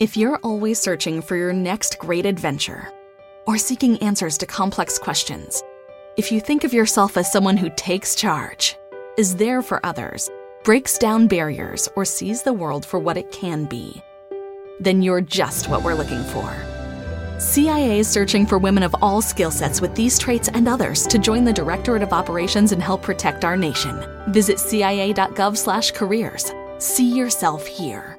If you're always searching for your next great adventure or seeking answers to complex questions, if you think of yourself as someone who takes charge, is there for others, breaks down barriers, or sees the world for what it can be, then you're just what we're looking for. CIA is searching for women of all skill sets with these traits and others to join the Directorate of Operations and help protect our nation. Visit cia.gov/careers. See yourself here.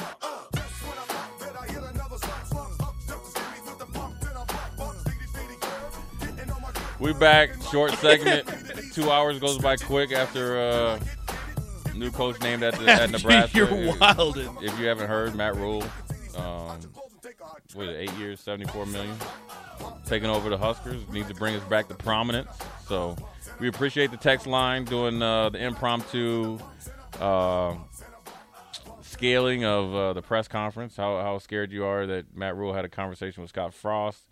Short segment. Two hours goes by quick after uh, new coach named at, the, at Nebraska. You're wild. If you haven't heard, Matt Rhule, um, what is it, eight years, seventy-four million, taking over the Huskers. Needs to bring us back to prominence. So we appreciate the text line doing uh, the impromptu uh, scaling of uh, the press conference. How how scared you are that Matt Rhule had a conversation with Scott Frost.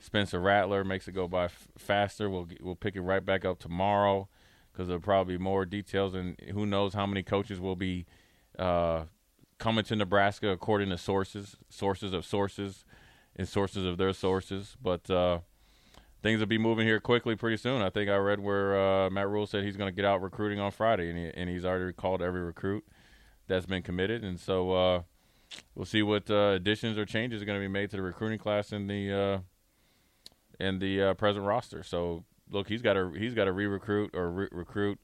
Spencer Rattler makes it go by f- faster. We'll we'll pick it right back up tomorrow because there'll probably be more details and who knows how many coaches will be uh, coming to Nebraska according to sources, sources of sources, and sources of their sources. But uh, things will be moving here quickly pretty soon. I think I read where uh, Matt Rhule said he's going to get out recruiting on Friday, and, he, and he's already called every recruit that's been committed. And so uh, we'll see what uh, additions or changes are going to be made to the recruiting class in the uh, in the uh, present roster. So look, he's got to he's got to re-recruit or re- recruit,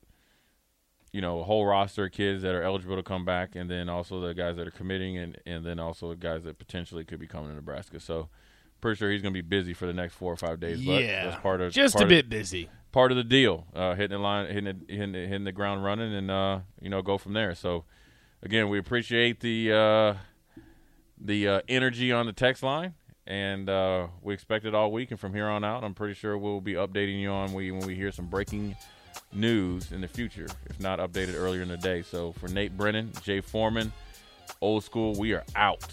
you know, a whole roster of kids that are eligible to come back, and then also the guys that are committing, and and then also the guys that potentially could be coming to Nebraska. So pretty sure he's going to be busy for the next four or five days. But Yeah. that's part of Just part a of- bit busy. part of the deal. Uh, hitting the line, hitting the, hitting, the, hitting the ground running, and uh, you know go from there. So again, we appreciate the uh, the uh, energy on the text line, and uh, we expect it all week. And from here on out, I'm pretty sure we'll be updating you on we when we hear some breaking news in the future, if not updated earlier in the day. So for Nate Brennan, Jay Foreman, old school, we are out.